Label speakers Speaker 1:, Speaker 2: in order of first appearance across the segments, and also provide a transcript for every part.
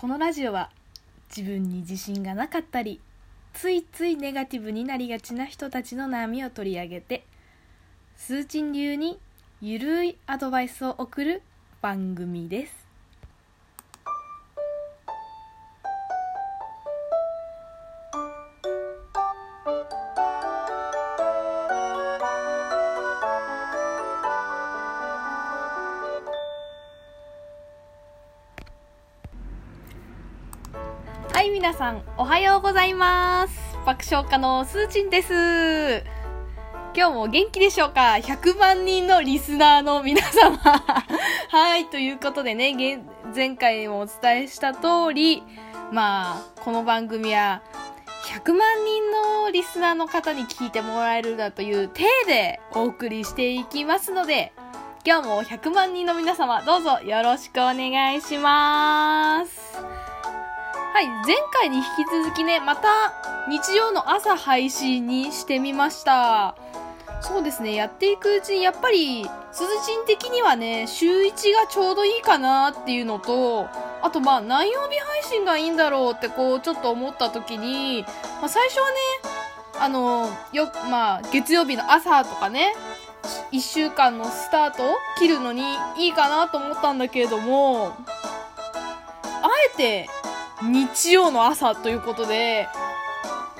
Speaker 1: このラジオは自分に自信がなかったりついついネガティブになりがちな人たちの悩みを取り上げてスーチン流にゆるいアドバイスを送る番組です。さんおはようございます爆笑家のスーチンです今日も元気でしょうか ?100 万人のリスナーの皆様 はい、ということでね、前回もお伝えした通り、まあ、この番組は100万人のリスナーの方に聞いてもらえるだという体でお送りしていきますので、今日も100万人の皆様どうぞよろしくお願いします。はい、前回に引き続きね、また日曜の朝配信にしてみました。そうですね、やっていくうちにやっぱり、鈴人的にはね、週1がちょうどいいかなっていうのと、あとまあ何曜日配信がいいんだろうってこうちょっと思った時に、まあ最初はね、あの、よ、まあ月曜日の朝とかね、1週間のスタートを切るのにいいかなと思ったんだけれども、あえて日曜の朝ということで、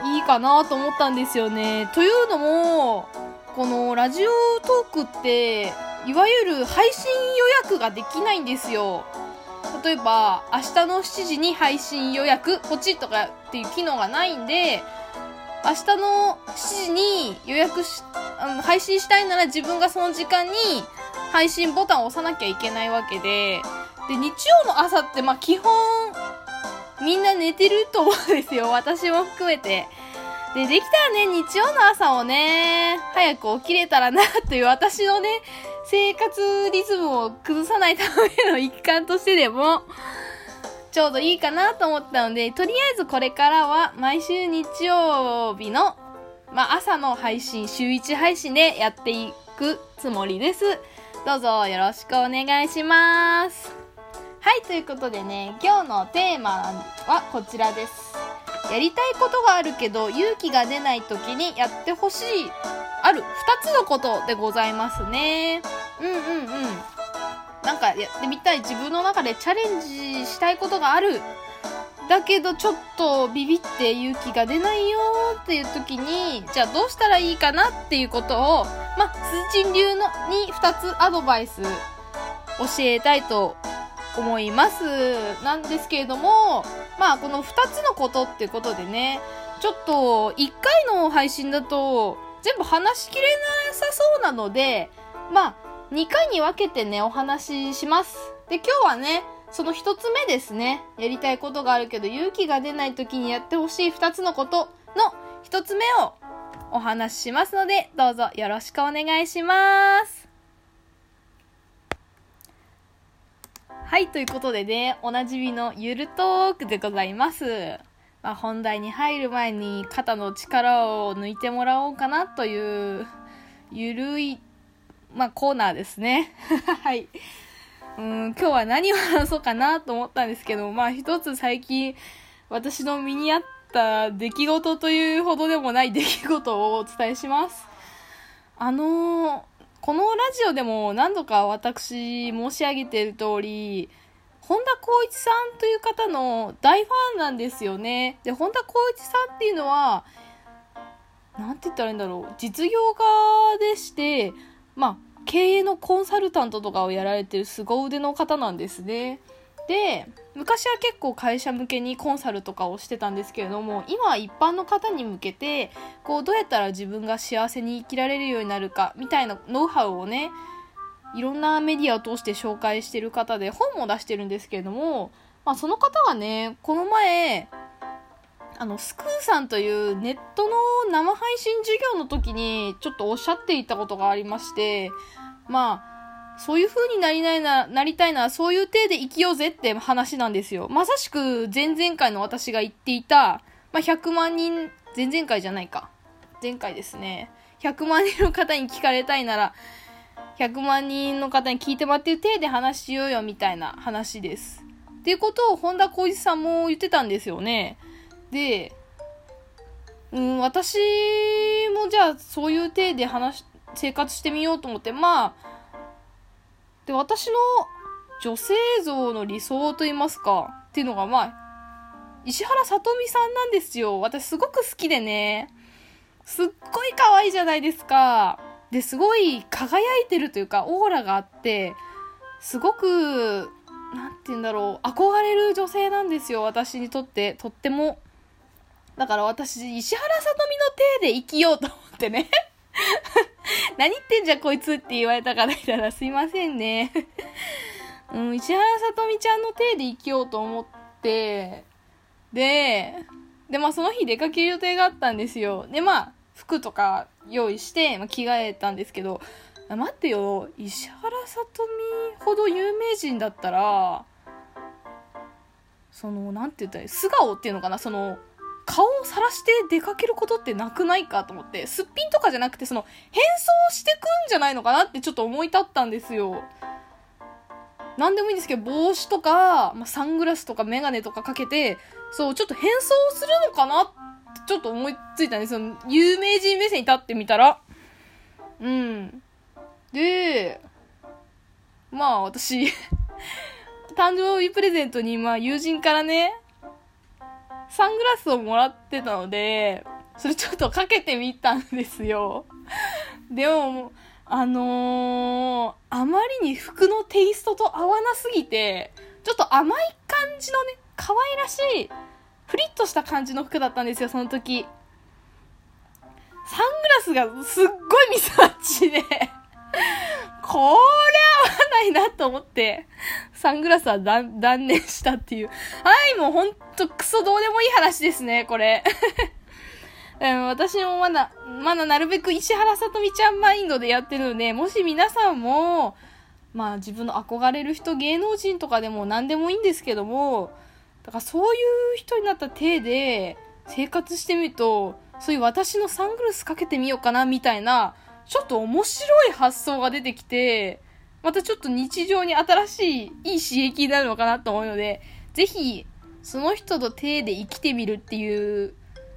Speaker 1: いいかなと思ったんですよね。というのも、このラジオトークって、いわゆる配信予約ができないんですよ。例えば、明日の7時に配信予約、ポチッとかっていう機能がないんで、明日の7時に予約し、あの、配信したいなら自分がその時間に配信ボタンを押さなきゃいけないわけで、で、日曜の朝って、ま、基本、みんな寝てると思うんですよ。私も含めて。で、できたらね、日曜の朝をね、早く起きれたらな、という私のね、生活リズムを崩さないための一環としてでも、ちょうどいいかなと思ったので、とりあえずこれからは毎週日曜日の、まあ、朝の配信、週1配信でやっていくつもりです。どうぞよろしくお願いします。はい、ということでね、今日のテーマはこちらです。やりたいことがあるけど勇気が出ない時にやってほしいある2つのことでございますね。うんうんうん。なんかやってみたい自分の中でチャレンジしたいことがある。だけどちょっとビビって勇気が出ないよっていう時に、じゃあどうしたらいいかなっていうことを、まあ、鈴人流のに2つアドバイス教えたいと思います。なんですけれども、まあ、この2つのことってことでね、ちょっと、1回の配信だと、全部話しきれなさそうなので、まあ、2回に分けてね、お話しします。で、今日はね、その1つ目ですね。やりたいことがあるけど、勇気が出ない時にやってほしい2つのことの1つ目をお話ししますので、どうぞよろしくお願いします。はい、ということでね、おなじみのゆるトークでございます。まあ、本題に入る前に肩の力を抜いてもらおうかなという、ゆるい、まあ、コーナーですね。はい。うん、今日は何を話そうかなと思ったんですけど、まあ、一つ最近、私の身に合った出来事というほどでもない出来事をお伝えします。あのー、このラジオでも何度か私申し上げている通り、本田光一さんという方の大ファンなんですよね。で、本田光一さんっていうのは、なんて言ったらいいんだろう。実業家でして、まあ、経営のコンサルタントとかをやられてる凄腕の方なんですね。で、昔は結構会社向けにコンサルとかをしてたんですけれども、今は一般の方に向けて、こう、どうやったら自分が幸せに生きられるようになるか、みたいなノウハウをね、いろんなメディアを通して紹介してる方で本も出してるんですけれども、まあその方がね、この前、あの、スクーさんというネットの生配信授業の時にちょっとおっしゃっていたことがありまして、まあ、そういう風になりないな、なりたいな、そういう体で生きようぜって話なんですよ。まさしく前々回の私が言っていた、まあ、100万人、前々回じゃないか。前回ですね。100万人の方に聞かれたいなら、100万人の方に聞いてもらってる体で話しようよみたいな話です。っていうことを本田光一さんも言ってたんですよね。で、うん、私もじゃあそういう体で話、生活してみようと思って、まあ、で、私の女性像の理想と言いますか、っていうのがまあ、石原さとみさんなんですよ。私すごく好きでね。すっごい可愛いじゃないですか。で、すごい輝いてるというか、オーラがあって、すごく、なんて言うんだろう、憧れる女性なんですよ。私にとって、とっても。だから私、石原さとみの体で生きようと思ってね。何言ってんじゃこいつって言われたからいたらすいませんね。うん、石原さとみちゃんの体で生きようと思って、で、で、まあその日出かける予定があったんですよ。で、まあ、服とか用意して、まあ、着替えたんですけど、待ってよ、石原さとみほど有名人だったら、その、なんて言ったら、素顔っていうのかな、その、顔を晒して出かけることってなくないかと思って、すっぴんとかじゃなくて、その、変装してくんじゃないのかなってちょっと思い立ったんですよ。何でもいいんですけど、帽子とか、まあ、サングラスとかメガネとかかけて、そう、ちょっと変装するのかなってちょっと思いついたんですよ。有名人目線に立ってみたら。うん。で、まあ私 誕生日プレゼントに、まあ友人からね、サングラスをもらってたので、それちょっとかけてみたんですよ。でも、あのー、あまりに服のテイストと合わなすぎて、ちょっと甘い感じのね、可愛らしい、フリッとした感じの服だったんですよ、その時。サングラスがすっごいミスマッチで これ合わないなと思って、サングラスは断念したっていう。はい、もうほんとクソどうでもいい話ですね、これ。私もまだ、まだなるべく石原さとみちゃんマインドでやってるので、もし皆さんも、まあ自分の憧れる人、芸能人とかでも何でもいいんですけども、だからそういう人になった体で生活してみると、そういう私のサングラスかけてみようかなみたいな、ちょっと面白い発想が出てきて、またちょっと日常に新しいいい刺激になるのかなと思うので、ぜひ、その人と手で生きてみるっていう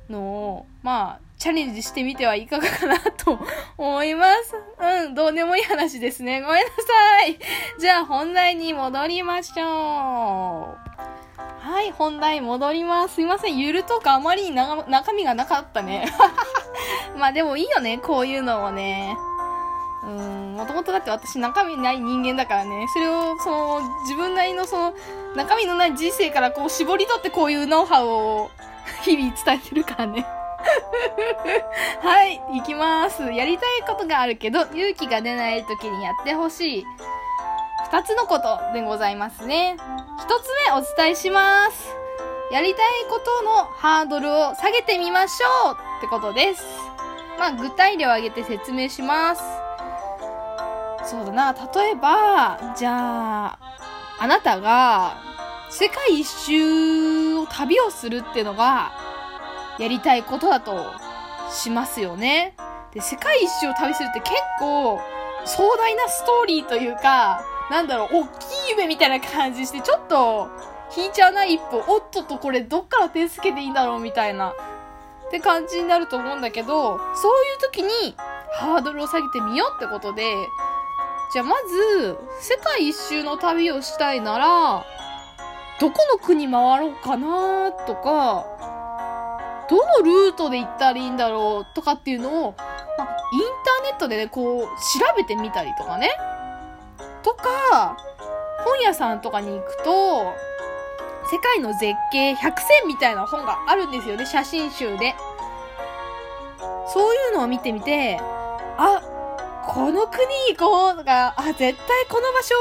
Speaker 1: のを、まあ、チャレンジしてみてはいかがかなと思います。うん、どうでもいい話ですね。ごめんなさい。じゃあ本題に戻りましょう。はい、本題戻ります。すいません、ゆるとかあまりに中身がなかったね。まあでもいいよね、こういうのもね。うん、もともとだって私中身ない人間だからね。それを、その、自分なりのその、中身のない人生からこう絞り取ってこういうノウハウを 日々伝えてるからね。はい、行きます。やりたいことがあるけど、勇気が出ない時にやってほしい。二つのことでございますね。一つ目お伝えします。やりたいことのハードルを下げてみましょうってことです。まあ、具体例を挙げて説明します。そうだな、例えば、じゃあ、あなたが世界一周を旅をするっていうのがやりたいことだとしますよね。で、世界一周を旅するって結構壮大なストーリーというか、なんだろう、大きい夢みたいな感じして、ちょっと、引いちゃうな、一歩。おっとっと、これ、どっから手つけていいんだろう、みたいな。って感じになると思うんだけど、そういう時に、ハードルを下げてみようってことで、じゃあまず、世界一周の旅をしたいなら、どこの国回ろうかなとか、どのルートで行ったらいいんだろうとかっていうのを、まあ、インターネットでね、こう、調べてみたりとかね。とか、本屋さんとかに行くと、世界の絶景100選みたいな本があるんですよね、写真集で。そういうのを見てみて、あ、この国行こうとか、あ、絶対この場所、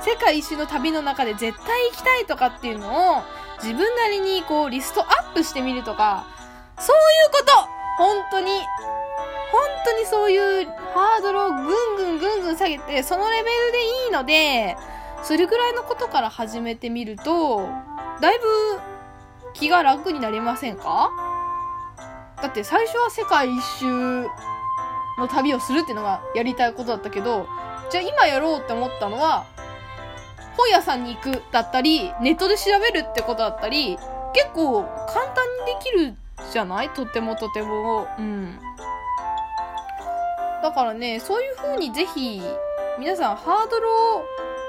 Speaker 1: 世界一周の旅の中で絶対行きたいとかっていうのを、自分なりにこうリストアップしてみるとか、そういうこと本当に本当にそういうハードルをぐんぐんぐんぐん下げて、そのレベルでいいので、それぐらいのことから始めてみると、だいぶ気が楽になりませんか？だって最初は世界一周の旅をするっていうのがやりたいことだったけど、じゃあ今やろうって思ったのは、本屋さんに行くだったり、ネットで調べるってことだったり、結構簡単にできるじゃない？とてもとても。うん。だからね、そういう風にぜひ、皆さんハードルを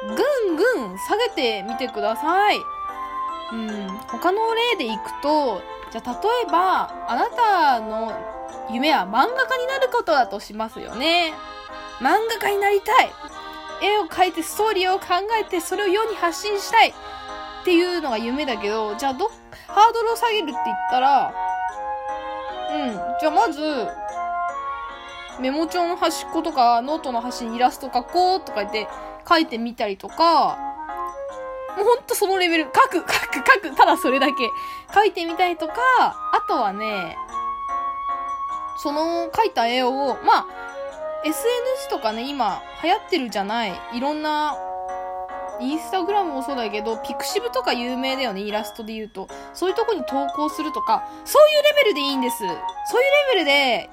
Speaker 1: ぐんぐん下げてみてください。うん。他の例でいくと、じゃあ例えば、あなたの夢は漫画家になることだとしますよね。漫画家になりたい絵を描いてストーリーを考えてそれを世に発信したいっていうのが夢だけど、じゃあど、ハードルを下げるって言ったら、うん、じゃあまず、メモ帳の端っことか、ノートの端にイラスト描こうとか言って書いてみたりとか、もうほんとそのレベル、書く、書く、書く、ただそれだけ書いてみたりとか、あとはね、その書いた絵を、まあ、SNS とかね、今流行ってるじゃない。いろんな、インスタグラムもそうだけど、ピクシブとか有名だよね、イラストで言うと。そういうとこに投稿するとか、そういうレベルでいいんです。そういうレベルで、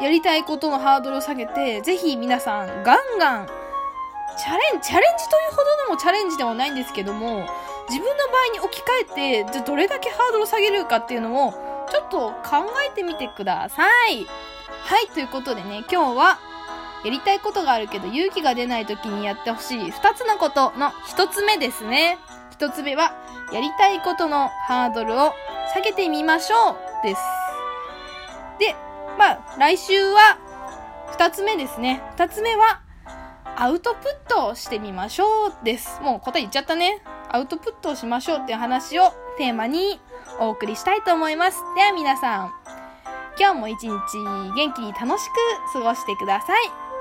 Speaker 1: やりたいことのハードルを下げて、ぜひ皆さん、ガンガン、チャレン、チャレンジというほどでもチャレンジでもないんですけども、自分の場合に置き換えて、じゃどれだけハードルを下げるかっていうのを、ちょっと考えてみてください。はい、ということでね、今日は、やりたいことがあるけど勇気が出ない時にやってほしい2つのことの1つ目ですね。1つ目は、やりたいことのハードルを下げてみましょうです。で、まあ、来週は2つ目ですね。2つ目は、アウトプットをしてみましょうです。もう答え言っちゃったね。アウトプットをしましょうっていう話をテーマにお送りしたいと思います。では皆さん、今日も一日元気に楽しく過ごしてください。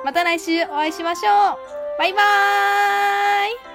Speaker 1: また来週お会いしましょう。バイバーイ